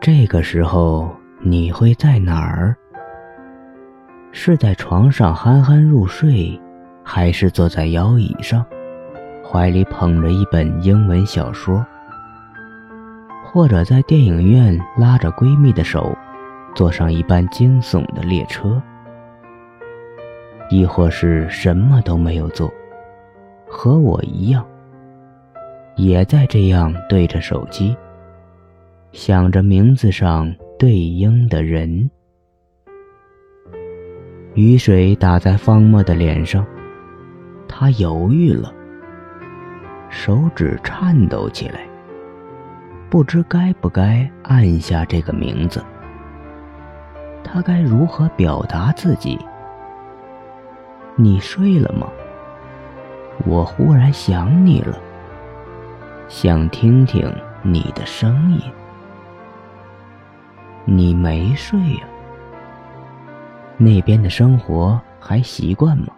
这个时候你会在哪儿？是在床上酣酣入睡，还是坐在摇椅上，怀里捧着一本英文小说？或者在电影院拉着闺蜜的手，坐上一班惊悚的列车？亦或是什么都没有做，和我一样，也在这样对着手机，想着名字上对应的人。雨水打在方墨的脸上，他犹豫了，手指颤抖起来，不知该不该按下这个名字。他该如何表达自己？你睡了吗？我忽然想你了，想听听你的声音。你没睡呀？那边的生活还习惯吗？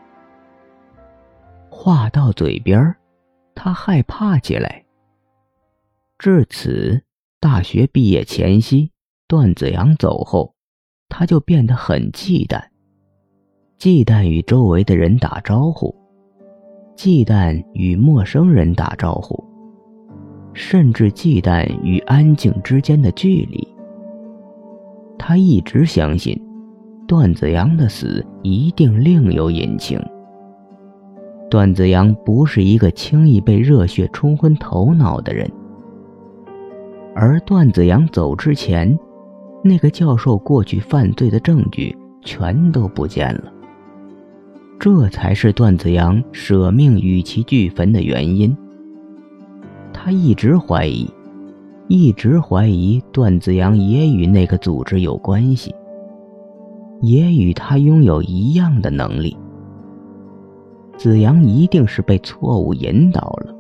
话到嘴边他害怕起来。至此，大学毕业前夕，段子阳走后，他就变得很忌惮。忌惮与周围的人打招呼，忌惮与陌生人打招呼，甚至忌惮与安静之间的距离。他一直相信，段子阳的死一定另有隐情。段子阳不是一个轻易被热血冲昏头脑的人，而段子阳走之前，那个教授过去犯罪的证据全都不见了。这才是段子阳舍命与其俱焚的原因。他一直怀疑，一直怀疑段子阳也与那个组织有关系，也与他拥有一样的能力。子阳一定是被错误引导了。